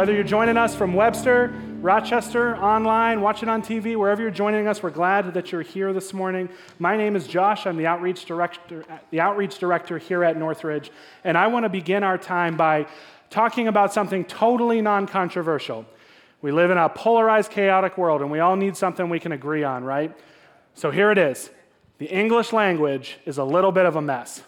Whether you're joining us from Webster, Rochester, online, watching on TV, wherever you're joining us, we're glad that you're here this morning. My name is Josh. I'm the outreach director, the outreach director here at Northridge, and I want to begin our time by talking about something totally non-controversial. We live in a polarized, chaotic world, and we all need something we can agree on, right? So here it is. The English language is a little bit of a mess.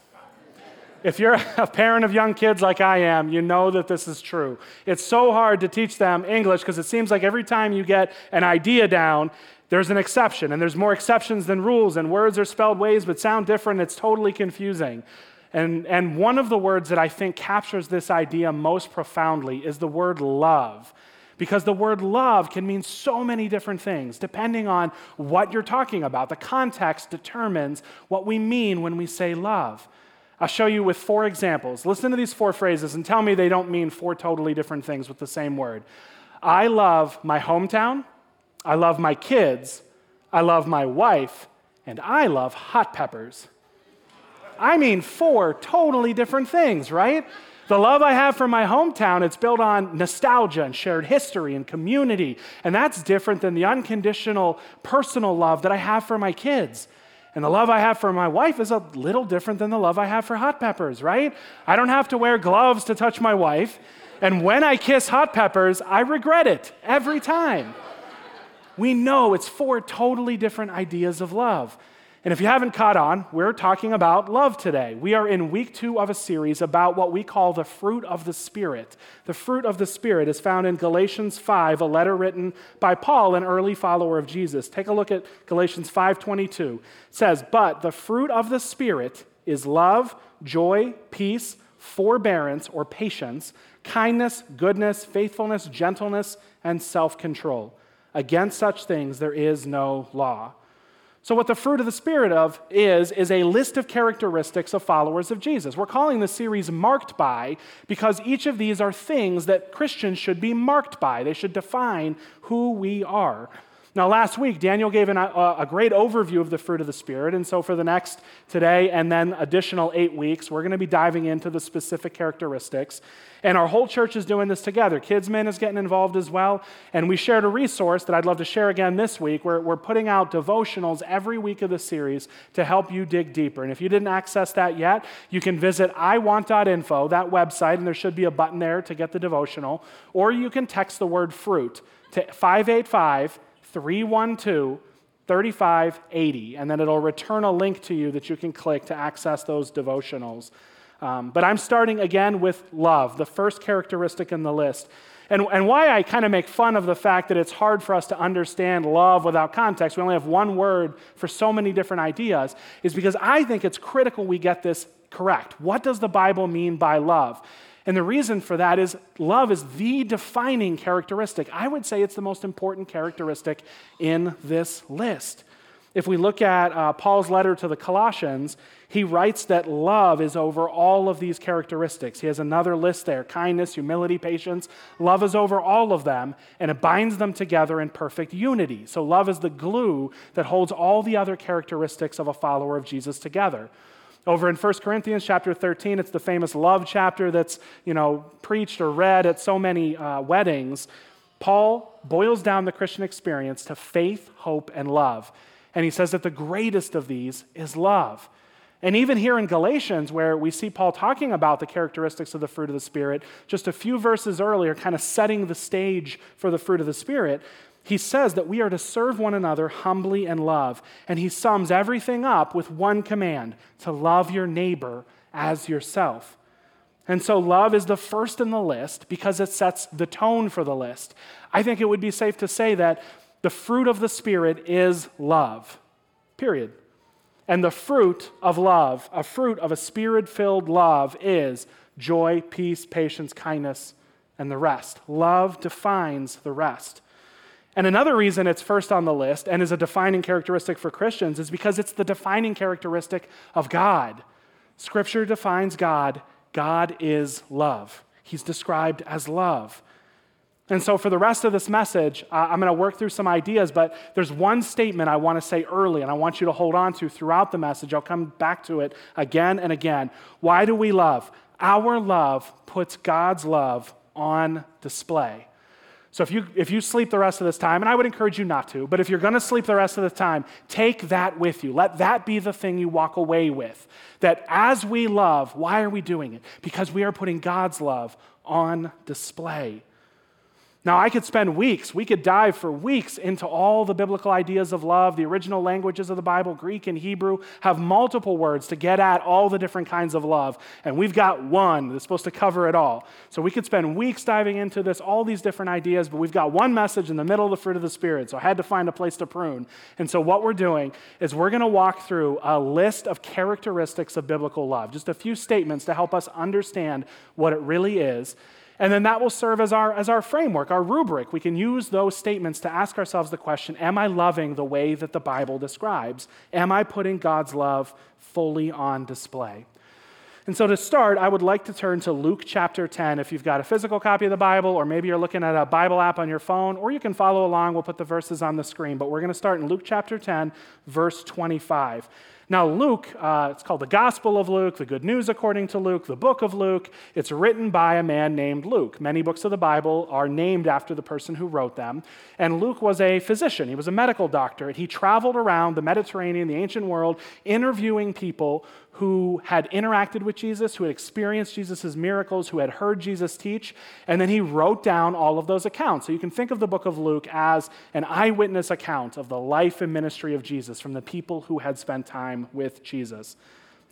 If you're a parent of young kids like I am, you know that this is true. It's so hard to teach them English because it seems like every time you get an idea down, there's an exception, and there's more exceptions than rules, and words are spelled ways but sound different. It's totally confusing. And, and one of the words that I think captures this idea most profoundly is the word love. Because the word love can mean so many different things depending on what you're talking about. The context determines what we mean when we say love. I'll show you with four examples. Listen to these four phrases and tell me they don't mean four totally different things with the same word. I love my hometown. I love my kids. I love my wife. And I love hot peppers. I mean, four totally different things, right? The love I have for my hometown, it's built on nostalgia and shared history and community. And that's different than the unconditional personal love that I have for my kids. And the love I have for my wife is a little different than the love I have for hot peppers, right? I don't have to wear gloves to touch my wife. And when I kiss hot peppers, I regret it every time. We know it's four totally different ideas of love. And if you haven't caught on, we're talking about love today. We are in week two of a series about what we call the fruit of the Spirit. The fruit of the Spirit is found in Galatians 5, a letter written by Paul, an early follower of Jesus. Take a look at Galatians 5:22. It says, "But the fruit of the Spirit is love, joy, peace, forbearance or patience, kindness, goodness, faithfulness, gentleness, and self-control. Against such things there is no law." So, what the fruit of the Spirit of is, is a list of characteristics of followers of Jesus. We're calling the series Marked By because each of these are things that Christians should be marked by. They should define who we are. Now, last week, Daniel gave an, a, a, great overview of the fruit of the Spirit. And so, for the next today and then additional eight weeks, we're going to be diving into the specific characteristics. And our whole church is doing this together. Kids Min is getting involved as well. And we shared a resource that I'd love to share again this week. Where we're putting out devotionals every week of the series to help you dig deeper. And if you didn't access that yet, you can visit iwant.info, that website, and there should be a button there to get the devotional. Or you can text the word fruit to 585 312 3580, and then it'll return a link to you that you can click to access those devotionals. Um, but I'm starting again with love, the first characteristic in the list. And, and why I kind of make fun of the fact that it's hard for us to understand love without context, we only have one word for so many different ideas, is because I think it's critical we get this correct. What does the Bible mean by love? And the reason for that is love is the defining characteristic. I would say it's the most important characteristic in this list. If we look at uh, Paul's letter to the Colossians, he writes that love is over all of these characteristics. He has another list there kindness, humility, patience. Love is over all of them, and it binds them together in perfect unity. So, love is the glue that holds all the other characteristics of a follower of Jesus together. Over in 1 Corinthians chapter 13, it's the famous love chapter that's, you know, preached or read at so many uh, weddings. Paul boils down the Christian experience to faith, hope, and love. And he says that the greatest of these is love. And even here in Galatians, where we see Paul talking about the characteristics of the fruit of the Spirit, just a few verses earlier, kind of setting the stage for the fruit of the Spirit, he says that we are to serve one another humbly in love. And he sums everything up with one command to love your neighbor as yourself. And so, love is the first in the list because it sets the tone for the list. I think it would be safe to say that the fruit of the Spirit is love, period. And the fruit of love, a fruit of a spirit filled love, is joy, peace, patience, kindness, and the rest. Love defines the rest. And another reason it's first on the list and is a defining characteristic for Christians is because it's the defining characteristic of God. Scripture defines God. God is love. He's described as love. And so, for the rest of this message, uh, I'm going to work through some ideas, but there's one statement I want to say early, and I want you to hold on to throughout the message. I'll come back to it again and again. Why do we love? Our love puts God's love on display. So if you, if you sleep the rest of this time, and I would encourage you not to, but if you're going to sleep the rest of the time, take that with you. Let that be the thing you walk away with. That as we love, why are we doing it? Because we are putting God's love on display. Now, I could spend weeks, we could dive for weeks into all the biblical ideas of love. The original languages of the Bible, Greek and Hebrew, have multiple words to get at all the different kinds of love. And we've got one that's supposed to cover it all. So we could spend weeks diving into this, all these different ideas, but we've got one message in the middle of the fruit of the Spirit. So I had to find a place to prune. And so what we're doing is we're going to walk through a list of characteristics of biblical love, just a few statements to help us understand what it really is. And then that will serve as our, as our framework, our rubric. We can use those statements to ask ourselves the question Am I loving the way that the Bible describes? Am I putting God's love fully on display? And so to start, I would like to turn to Luke chapter 10. If you've got a physical copy of the Bible, or maybe you're looking at a Bible app on your phone, or you can follow along. We'll put the verses on the screen. But we're going to start in Luke chapter 10, verse 25. Now, Luke, uh, it's called the Gospel of Luke, the Good News according to Luke, the book of Luke. It's written by a man named Luke. Many books of the Bible are named after the person who wrote them. And Luke was a physician, he was a medical doctor, he traveled around the Mediterranean, the ancient world, interviewing people who had interacted with Jesus, who had experienced Jesus' miracles, who had heard Jesus teach, and then he wrote down all of those accounts. So you can think of the book of Luke as an eyewitness account of the life and ministry of Jesus from the people who had spent time with Jesus.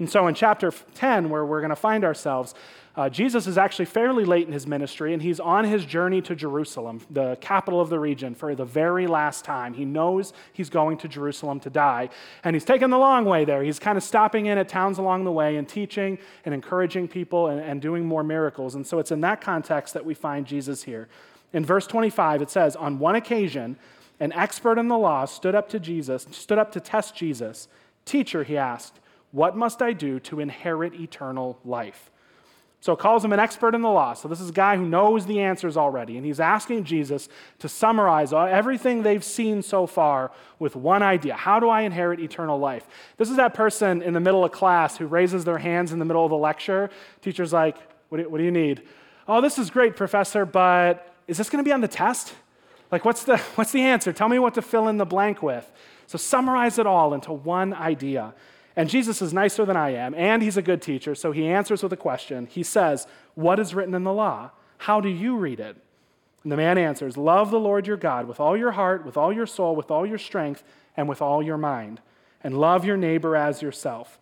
And so in chapter 10, where we're going to find ourselves, uh, Jesus is actually fairly late in his ministry, and he's on his journey to Jerusalem, the capital of the region, for the very last time. He knows he's going to Jerusalem to die, and he's taken the long way there. He's kind of stopping in at towns along the way and teaching and encouraging people and, and doing more miracles. And so it's in that context that we find Jesus here. In verse 25, it says, On one occasion, an expert in the law stood up to Jesus, stood up to test Jesus. Teacher, he asked, what must I do to inherit eternal life? So calls him an expert in the law. So this is a guy who knows the answers already. And he's asking Jesus to summarize everything they've seen so far with one idea How do I inherit eternal life? This is that person in the middle of class who raises their hands in the middle of the lecture. Teacher's like, What do you, what do you need? Oh, this is great, professor, but is this going to be on the test? Like, what's the, what's the answer? Tell me what to fill in the blank with. So summarize it all into one idea. And Jesus is nicer than I am, and he's a good teacher, so he answers with a question. He says, What is written in the law? How do you read it? And the man answers, Love the Lord your God with all your heart, with all your soul, with all your strength, and with all your mind, and love your neighbor as yourself.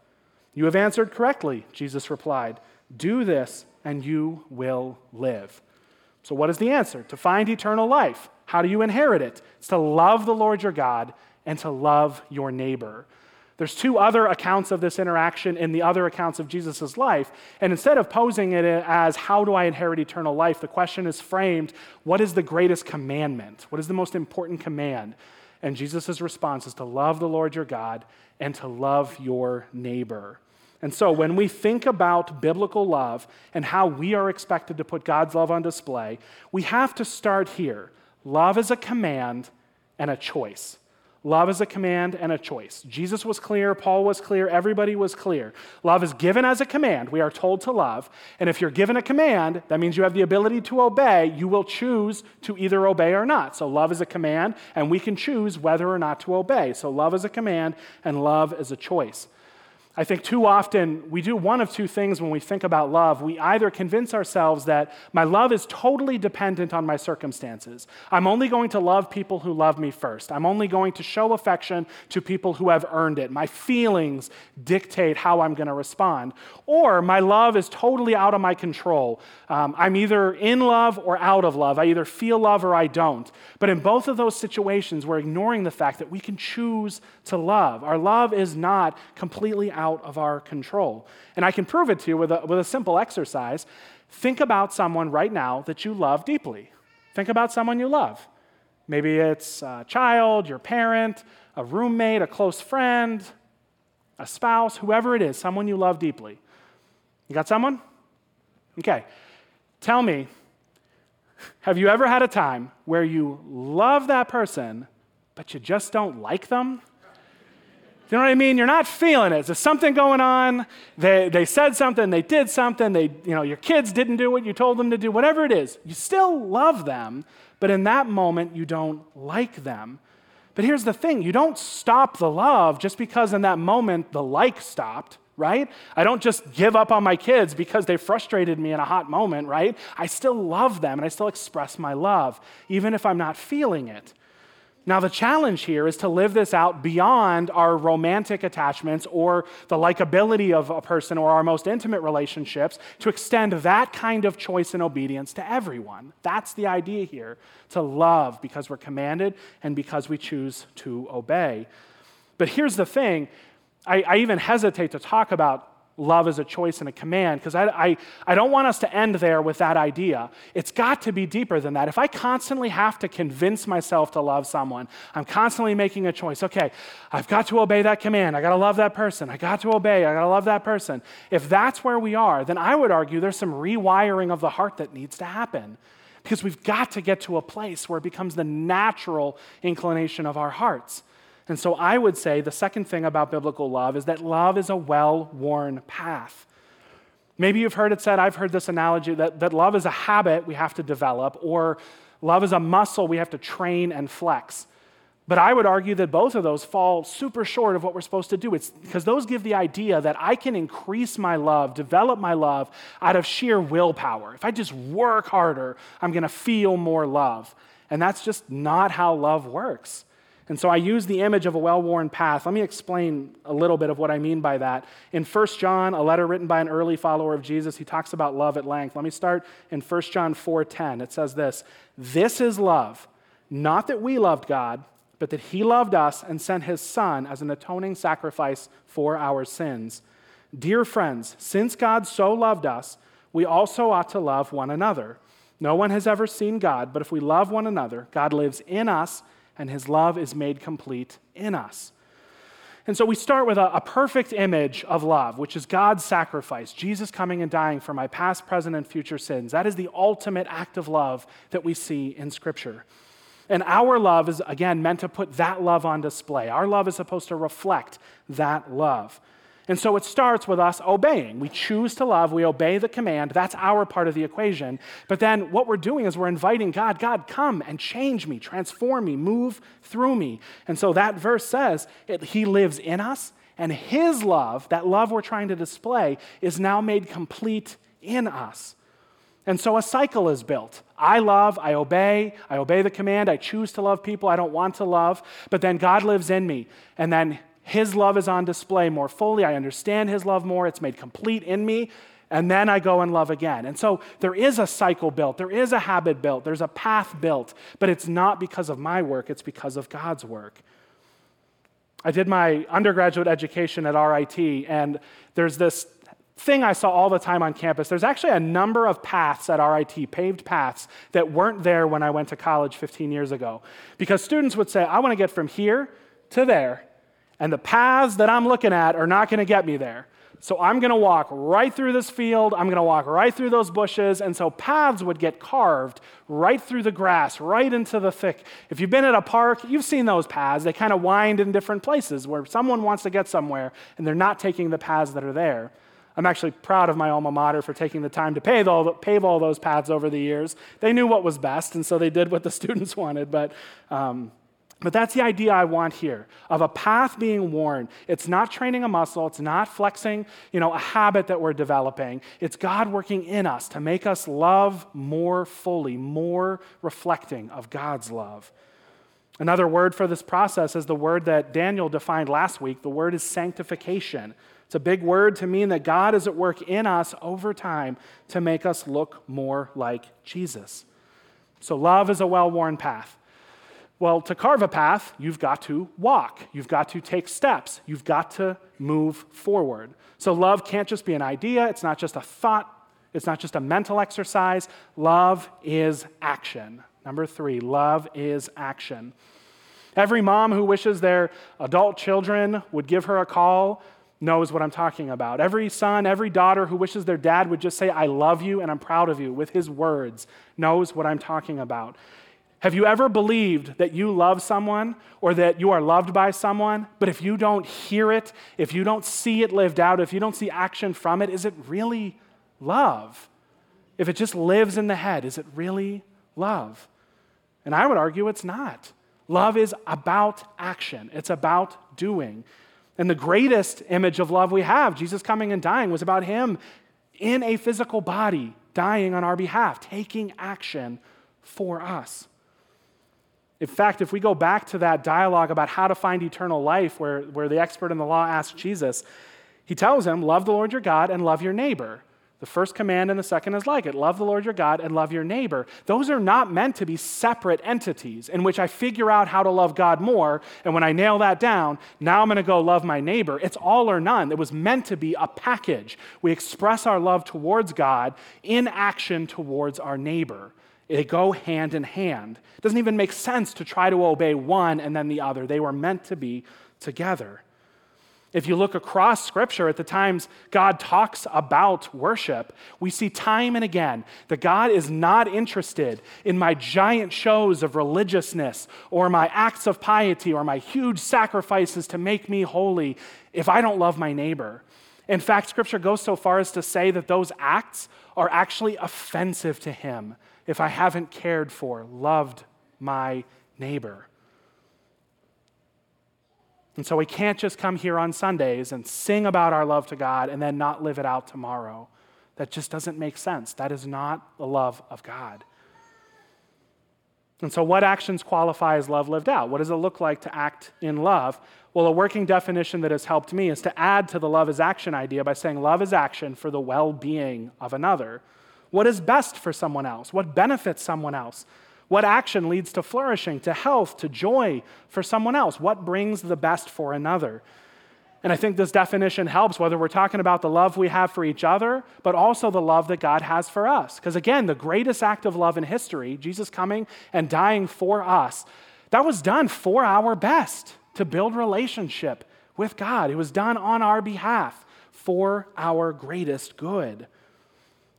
You have answered correctly, Jesus replied. Do this, and you will live. So, what is the answer? To find eternal life. How do you inherit it? It's to love the Lord your God and to love your neighbor. There's two other accounts of this interaction in the other accounts of Jesus' life. And instead of posing it as, how do I inherit eternal life, the question is framed, what is the greatest commandment? What is the most important command? And Jesus' response is to love the Lord your God and to love your neighbor. And so when we think about biblical love and how we are expected to put God's love on display, we have to start here. Love is a command and a choice. Love is a command and a choice. Jesus was clear, Paul was clear, everybody was clear. Love is given as a command. We are told to love. And if you're given a command, that means you have the ability to obey. You will choose to either obey or not. So love is a command, and we can choose whether or not to obey. So love is a command, and love is a choice. I think too often we do one of two things when we think about love. We either convince ourselves that my love is totally dependent on my circumstances. I'm only going to love people who love me first. I'm only going to show affection to people who have earned it. My feelings dictate how I'm going to respond. Or my love is totally out of my control. Um, I'm either in love or out of love. I either feel love or I don't. But in both of those situations, we're ignoring the fact that we can choose to love. Our love is not completely out out of our control. And I can prove it to you with a, with a simple exercise. Think about someone right now that you love deeply. Think about someone you love. Maybe it's a child, your parent, a roommate, a close friend, a spouse, whoever it is, someone you love deeply. You got someone? Okay. Tell me, have you ever had a time where you love that person, but you just don't like them? You know what I mean? You're not feeling it. There's something going on. They, they said something, they did something, they, you know, your kids didn't do what you told them to do, whatever it is. You still love them, but in that moment, you don't like them. But here's the thing you don't stop the love just because in that moment the like stopped, right? I don't just give up on my kids because they frustrated me in a hot moment, right? I still love them and I still express my love, even if I'm not feeling it. Now, the challenge here is to live this out beyond our romantic attachments or the likability of a person or our most intimate relationships, to extend that kind of choice and obedience to everyone. That's the idea here to love because we're commanded and because we choose to obey. But here's the thing I, I even hesitate to talk about love is a choice and a command, because I, I, I don't want us to end there with that idea. It's got to be deeper than that. If I constantly have to convince myself to love someone, I'm constantly making a choice. Okay, I've got to obey that command. I got to love that person. I got to obey. I got to love that person. If that's where we are, then I would argue there's some rewiring of the heart that needs to happen. Because we've got to get to a place where it becomes the natural inclination of our hearts. And so I would say the second thing about biblical love is that love is a well worn path. Maybe you've heard it said, I've heard this analogy that, that love is a habit we have to develop, or love is a muscle we have to train and flex. But I would argue that both of those fall super short of what we're supposed to do. It's because those give the idea that I can increase my love, develop my love out of sheer willpower. If I just work harder, I'm going to feel more love. And that's just not how love works. And so I use the image of a well worn path. Let me explain a little bit of what I mean by that. In 1 John, a letter written by an early follower of Jesus, he talks about love at length. Let me start in 1 John 4:10. It says this: "This is love, not that we loved God, but that he loved us and sent his son as an atoning sacrifice for our sins." Dear friends, since God so loved us, we also ought to love one another. No one has ever seen God, but if we love one another, God lives in us and his love is made complete in us. And so we start with a, a, perfect image of love, which is God's sacrifice, Jesus coming and dying for my past, present, and future sins. That is the ultimate act of love that we see in Scripture. And our love is, again, meant to put that love on display. Our love is supposed to reflect that love. And so it starts with us obeying. We choose to love, we obey the command. That's our part of the equation. But then what we're doing is we're inviting God, God, come and change me, transform me, move through me. And so that verse says it, He lives in us, and His love, that love we're trying to display, is now made complete in us. And so a cycle is built. I love, I obey, I obey the command, I choose to love people I don't want to love, but then God lives in me. And then his love is on display more fully. I understand His love more. It's made complete in me. And then I go and love again. And so there is a cycle built, there is a habit built, there's a path built, but it's not because of my work, it's because of God's work. I did my undergraduate education at RIT, and there's this thing I saw all the time on campus. There's actually a number of paths at RIT, paved paths, that weren't there when I went to college 15 years ago. Because students would say, I want to get from here to there, and the paths that I'm looking at are not going to get me there. So I'm going to walk right through this field. I'm going to walk right through those bushes. And so paths would get carved right through the grass, right into the thick. If you've been at a park, you've seen those paths. They kind of wind in different places where someone wants to get somewhere and they're not taking the paths that are there. I'm actually proud of my alma mater for taking the time to pave all, pave all those paths over the years. They knew what was best, and so they did what the students wanted. But um, but that's the idea I want here of a path being worn. It's not training a muscle, it's not flexing, you know, a habit that we're developing. It's God working in us to make us love more fully, more reflecting of God's love. Another word for this process is the word that Daniel defined last week. The word is sanctification. It's a big word to mean that God is at work in us over time to make us look more like Jesus. So, love is a well worn path. Well, to carve a path, you've got to walk. You've got to take steps. You've got to move forward. So, love can't just be an idea, it's not just a thought, it's not just a mental exercise. Love is action. Number three, love is action. Every mom who wishes their adult children would give her a call knows what I'm talking about. Every son, every daughter who wishes their dad would just say, I love you and I'm proud of you with his words knows what I'm talking about. Have you ever believed that you love someone or that you are loved by someone, but if you don't hear it, if you don't see it lived out, if you don't see action from it, is it really love? If it just lives in the head, is it really love? And I would argue it's not. Love is about action, it's about doing. And the greatest image of love we have, Jesus coming and dying, was about him in a physical body, dying on our behalf, taking action for us. In fact, if we go back to that dialogue about how to find eternal life, where, where the expert in the law asks Jesus, he tells him, Love the Lord your God and love your neighbor. The first command and the second is like it love the Lord your God and love your neighbor. Those are not meant to be separate entities in which I figure out how to love God more, and when I nail that down, now I'm going to go love my neighbor. It's all or none. It was meant to be a package. We express our love towards God in action towards our neighbor. They go hand in hand. It doesn't even make sense to try to obey one and then the other. They were meant to be together. If you look across Scripture at the times God talks about worship, we see time and again that God is not interested in my giant shows of religiousness or my acts of piety or my huge sacrifices to make me holy if I don't love my neighbor. In fact, Scripture goes so far as to say that those acts are actually offensive to Him if I haven't cared for, loved my neighbor. And so we can't just come here on Sundays and sing about our love to God and then not live it out tomorrow. That just doesn't make sense. That is not the love of God. And so, what actions qualify as love lived out? What does it look like to act in love? Well, a working definition that has helped me is to add to the love is action idea by saying love is action for the well being of another. What is best for someone else? What benefits someone else? What action leads to flourishing, to health, to joy for someone else? What brings the best for another? And I think this definition helps whether we're talking about the love we have for each other, but also the love that God has for us. Because again, the greatest act of love in history, Jesus coming and dying for us, that was done for our best to build relationship with God. It was done on our behalf for our greatest good.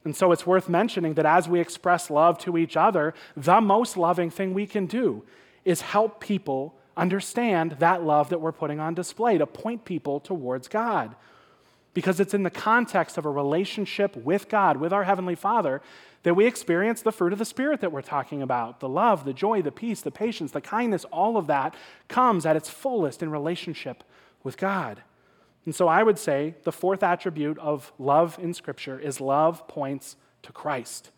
And so it's worth mentioning that as we express love to each other, the most loving thing we can do is help people understand that love that we're putting on display, to point people towards God. Because it's in the context of a relationship with God, with our Heavenly Father, that we experience the fruit of the Spirit that we're talking about the love, the joy, the peace, the patience, the kindness, all of that comes at its fullest in relationship with God. And so I would say the fourth attribute of love in Scripture is love points to Christ.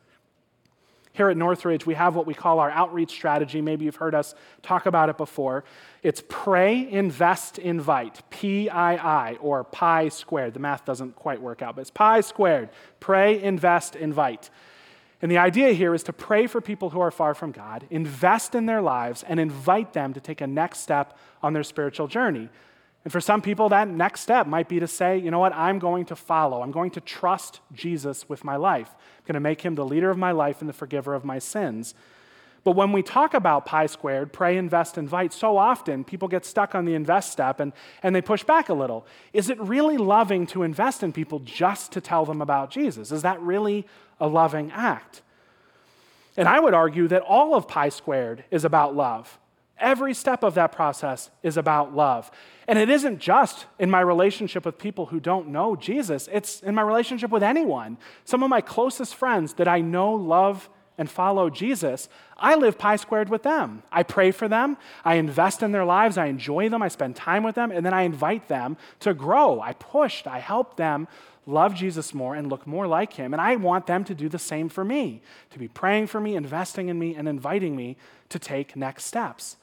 Here at Northridge, we have what we call our outreach strategy. Maybe you've heard us talk about it before. It's pray, invest, invite, P I I, or pi squared. The math doesn't quite work out, but it's pi squared. Pray, invest, invite. And the idea here is to pray for people who are far from God, invest in their lives, and invite them to take a next step on their spiritual journey. And for some people, that next step might be to say, you know what, I'm going to follow. I'm going to trust Jesus with my life. I'm going to make him the leader of my life and the forgiver of my sins. But when we talk about pi squared, pray, invest, invite, so often people get stuck on the invest step and, and they push back a little. Is it really loving to invest in people just to tell them about Jesus? Is that really a loving act? And I would argue that all of pi squared is about love. Every step of that process is about love. And it isn't just in my relationship with people who don't know Jesus, it's in my relationship with anyone. Some of my closest friends that I know, love, and follow Jesus, I live pi squared with them. I pray for them, I invest in their lives, I enjoy them, I spend time with them, and then I invite them to grow. I pushed, I help them love Jesus more and look more like him. And I want them to do the same for me, to be praying for me, investing in me, and inviting me to take next steps.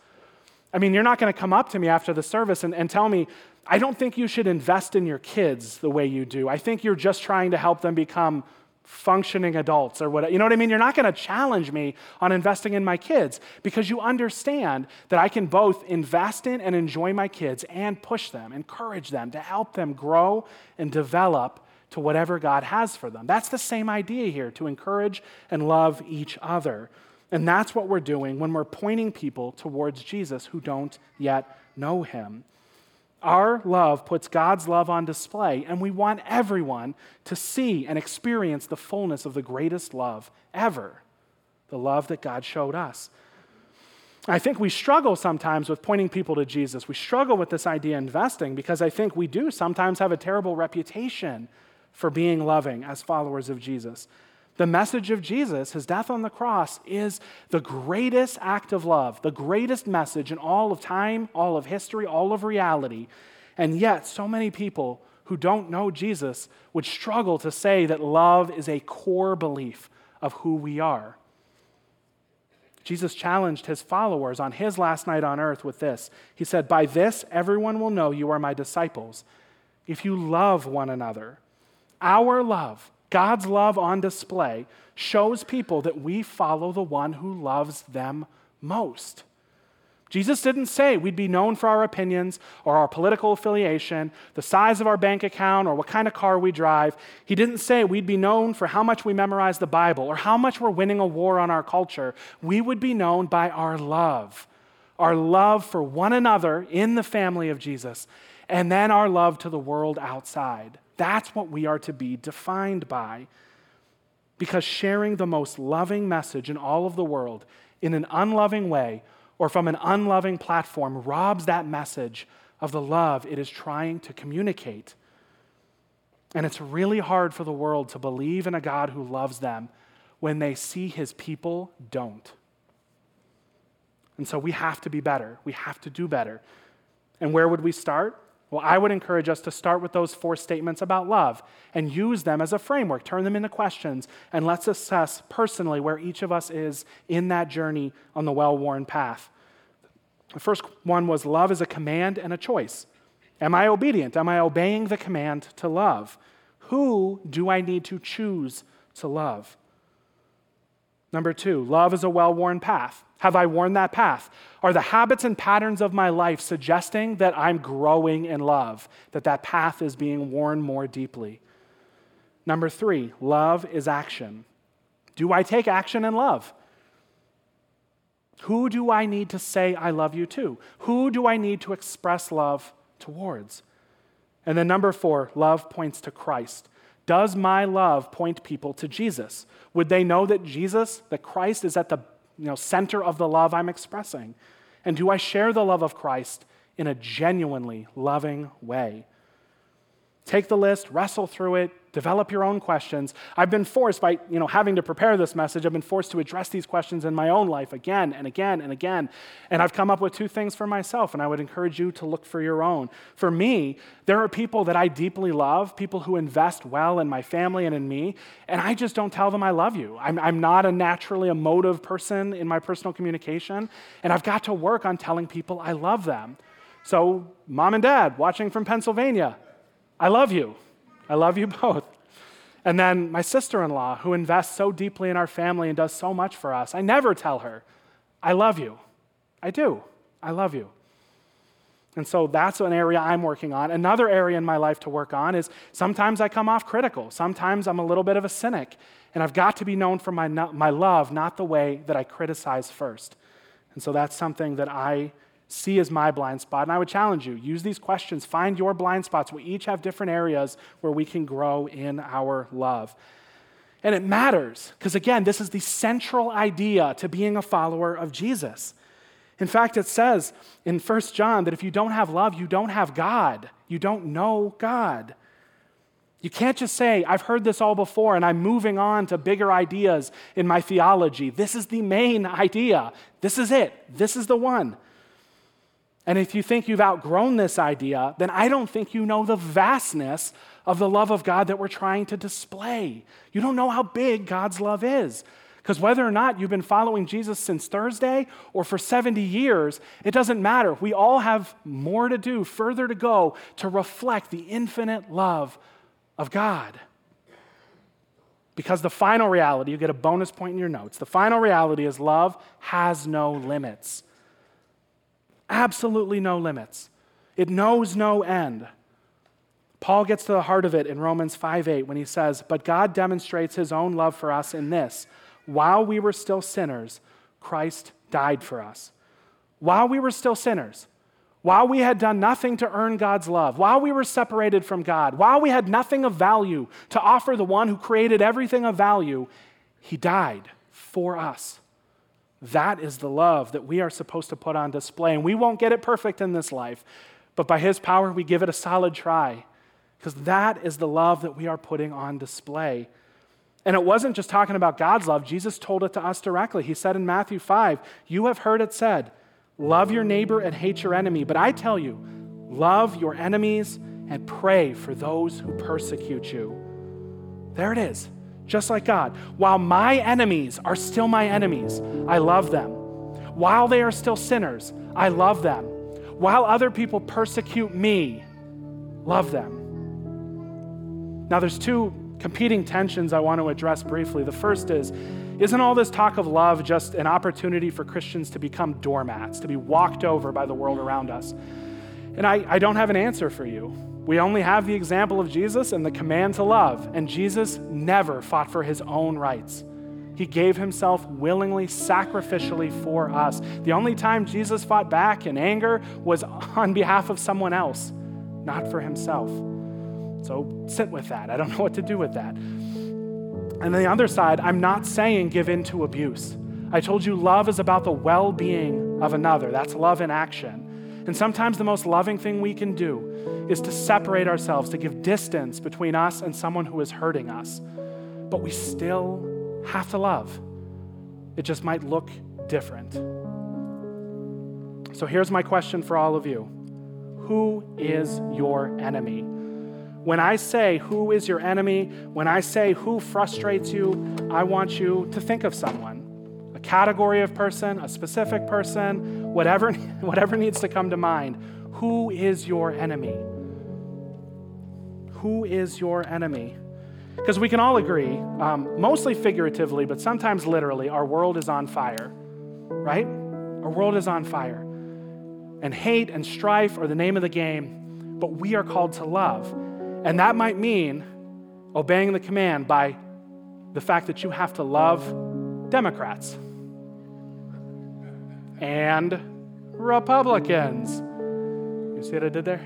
I mean, you're not going to come up to me after the service and, and tell me, I don't think you should invest in your kids the way you do. I think you're just trying to help them become functioning adults or what. You know what I mean? You're not going to challenge me on investing in my kids because you understand that I can both invest in and enjoy my kids and push them, encourage them to help them grow and develop to whatever God has for them. That's the same idea here to encourage and love each other. And that's what we're doing when we're pointing people towards Jesus who don't yet know him. Our love puts God's love on display, and we want everyone to see and experience the fullness of the greatest love ever the love that God showed us. I think we struggle sometimes with pointing people to Jesus. We struggle with this idea of investing because I think we do sometimes have a terrible reputation for being loving as followers of Jesus. The message of Jesus, his death on the cross, is the greatest act of love, the greatest message in all of time, all of history, all of reality. And yet, so many people who don't know Jesus would struggle to say that love is a core belief of who we are. Jesus challenged his followers on his last night on earth with this. He said, By this everyone will know you are my disciples, if you love one another. Our love, God's love on display, shows people that we follow the one who loves them most. Jesus didn't say we'd be known for our opinions or our political affiliation, the size of our bank account, or what kind of car we drive. He didn't say we'd be known for how much we memorize the Bible or how much we're winning a war on our culture. We would be known by our love, our love for one another in the family of Jesus, and then our love to the world outside. That's what we are to be defined by. Because sharing the most loving message in all of the world in an unloving way or from an unloving platform robs that message of the love it is trying to communicate. And it's really hard for the world to believe in a God who loves them when they see his people don't. And so we have to be better. We have to do better. And where would we start? Well, I would encourage us to start with those four statements about love and use them as a framework, turn them into questions, and let's assess personally where each of us is in that journey on the well worn path. The first one was love is a command and a choice. Am I obedient? Am I obeying the command to love? Who do I need to choose to love? Number two, love is a well worn path. Have I worn that path? Are the habits and patterns of my life suggesting that I'm growing in love, that that path is being worn more deeply? Number three, love is action. Do I take action in love? Who do I need to say I love you to? Who do I need to express love towards? And then number four, love points to Christ. Does my love point people to Jesus? Would they know that Jesus, that Christ is at the you know, center of the love I'm expressing? And do I share the love of Christ in a genuinely loving way? Take the list, wrestle through it, develop your own questions. I've been forced by, you know, having to prepare this message, I've been forced to address these questions in my own life again and again and again. And I've come up with two things for myself, and I would encourage you to look for your own. For me, there are people that I deeply love, people who invest well in my family and in me, and I just don't tell them I love you. I'm, I'm not a naturally emotive person in my personal communication, and I've got to work on telling people I love them. So, mom and dad watching from Pennsylvania, I love you. I love you both. And then my sister in law, who invests so deeply in our family and does so much for us, I never tell her, I love you. I do. I love you. And so that's an area I'm working on. Another area in my life to work on is sometimes I come off critical. Sometimes I'm a little bit of a cynic. And I've got to be known for my, my love, not the way that I criticize first. And so that's something that I see as my blind spot. And I would challenge you use these questions, find your blind spots. We each have different areas where we can grow in our love. And it matters because, again, this is the central idea to being a follower of Jesus. In fact, it says in 1 John that if you don't have love, you don't have God. You don't know God. You can't just say, I've heard this all before and I'm moving on to bigger ideas in my theology. This is the main idea. This is it. This is the one. And if you think you've outgrown this idea, then I don't think you know the vastness of the love of God that we're trying to display. You don't know how big God's love is. Because whether or not you've been following Jesus since Thursday or for 70 years, it doesn't matter. We all have more to do, further to go to reflect the infinite love of God. Because the final reality, you get a bonus point in your notes. The final reality is love has no limits absolutely no limits. It knows no end. Paul gets to the heart of it in Romans 5:8 when he says, "But God demonstrates his own love for us in this: while we were still sinners, Christ died for us." While we were still sinners, while we had done nothing to earn God's love, while we were separated from God, while we had nothing of value to offer the one who created everything of value, he died for us. That is the love that we are supposed to put on display. And we won't get it perfect in this life, but by His power, we give it a solid try because that is the love that we are putting on display. And it wasn't just talking about God's love, Jesus told it to us directly. He said in Matthew 5, You have heard it said, love your neighbor and hate your enemy. But I tell you, love your enemies and pray for those who persecute you. There it is just like God. While my enemies are still my enemies, I love them. While they are still sinners, I love them. While other people persecute me, love them. Now, there's two competing tensions I want to address briefly. The first is Isn't all this talk of love just an opportunity for Christians to become doormats, to be walked over by the world around us? And I, I don't have an answer for you. We only have the example of Jesus and the command to love, and Jesus never fought for his own rights. He gave himself willingly, sacrificially for us. The only time Jesus fought back in anger was on behalf of someone else, not for himself. So sit with that. I don't know what to do with that. And the other side, I'm not saying give in to abuse. I told you love is about the well being of another. That's love in action. And sometimes the most loving thing we can do is to separate ourselves, to give distance between us and someone who is hurting us. But we still have to love. It just might look different. So here's my question for all of you Who is your enemy? When I say who is your enemy, when I say who frustrates you, I want you to think of someone a category of person, a specific person, whatever, whatever needs to come to mind. Who is your enemy? Who is your enemy? Because we can all agree, um, mostly figuratively, but sometimes literally, our world is on fire, right? Our world is on fire. And hate and strife are the name of the game, but we are called to love. And that might mean obeying the command by the fact that you have to love Democrats and Republicans. You see what I did there?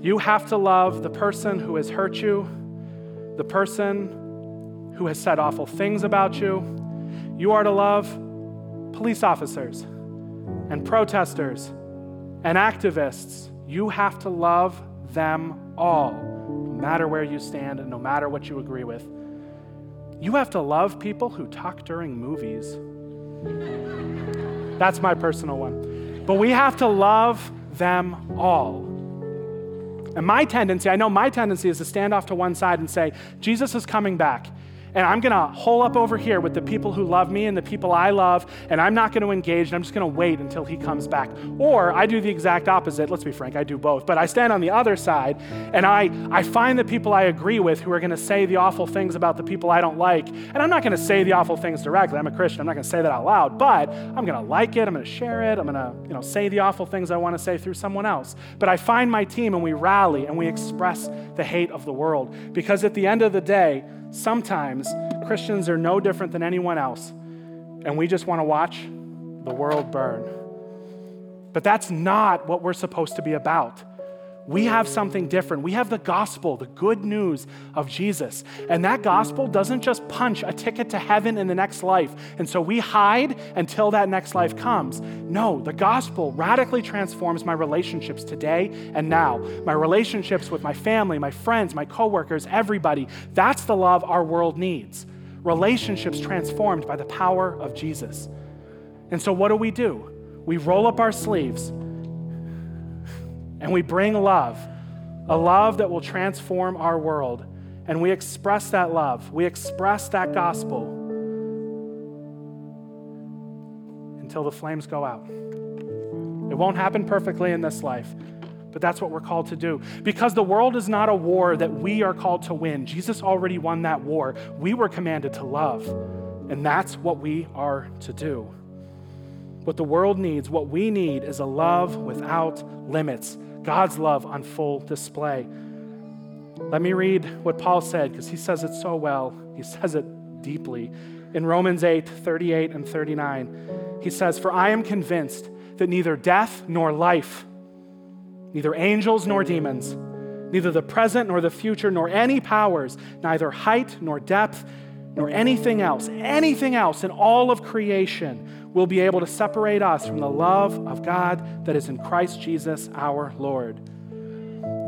You have to love the person who has hurt you, the person who has said awful things about you. You are to love police officers and protesters and activists. You have to love them all, no matter where you stand and no matter what you agree with. You have to love people who talk during movies. That's my personal one. But we have to love them all. And my tendency, I know my tendency is to stand off to one side and say, Jesus is coming back and I'm going to hole up over here with the people who love me and the people I love, and I'm not going to engage, and I'm just going to wait until he comes back. Or I do the exact opposite. Let's be frank, I do both. But I stand on the other side, and I, I find the people I agree with who are going to say the awful things about the people I don't like. And I'm not going to say the awful things directly. I'm a Christian. I'm not going to say that out loud, but I'm going to like it. I'm going to share it. I'm going to you know, say the awful things I want to say through someone else. But I find my team, and we rally, and we express the hate of the world. Because at the end of the day, sometimes Christians are no different than anyone else, and we just want to watch the world burn. But that's not what we're supposed to be about. We have something different. We have the gospel, the good news of Jesus. And that gospel doesn't just punch a ticket to heaven in the next life. And so we hide until that next life comes. No, the gospel radically transforms my relationships today and now. My relationships with my family, my friends, my coworkers, everybody. That's the love our world needs. Relationships transformed by the power of Jesus. And so what do we do? We roll up our sleeves and we bring love, a love that will transform our world. And we express that love, we express that gospel until the flames go out. It won't happen perfectly in this life, but that's what we're called to do. Because the world is not a war that we are called to win. Jesus already won that war. We were commanded to love, and that's what we are to do. What the world needs, what we need, is a love without limits God's love on full display. Let me read what Paul said because he says it so well. He says it deeply. In Romans 8 38 and 39, he says, For I am convinced that neither death nor life, neither angels nor demons, neither the present nor the future, nor any powers, neither height nor depth, nor anything else, anything else in all of creation will be able to separate us from the love of God that is in Christ Jesus our Lord.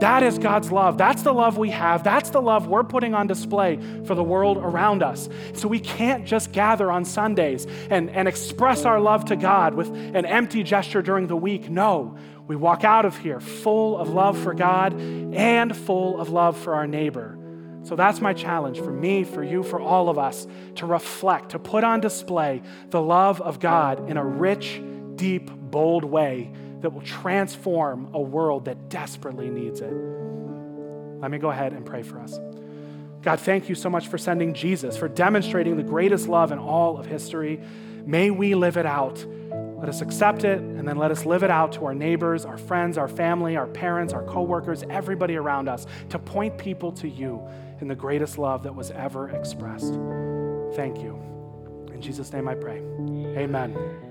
That is God's love. That's the love we have. That's the love we're putting on display for the world around us. So we can't just gather on Sundays and, and express our love to God with an empty gesture during the week. No, we walk out of here full of love for God and full of love for our neighbor. So that's my challenge for me, for you, for all of us to reflect, to put on display the love of God in a rich, deep, bold way that will transform a world that desperately needs it. Let me go ahead and pray for us. God, thank you so much for sending Jesus, for demonstrating the greatest love in all of history. May we live it out. Let us accept it and then let us live it out to our neighbors, our friends, our family, our parents, our coworkers, everybody around us to point people to you in the greatest love that was ever expressed. Thank you. In Jesus' name I pray. Amen.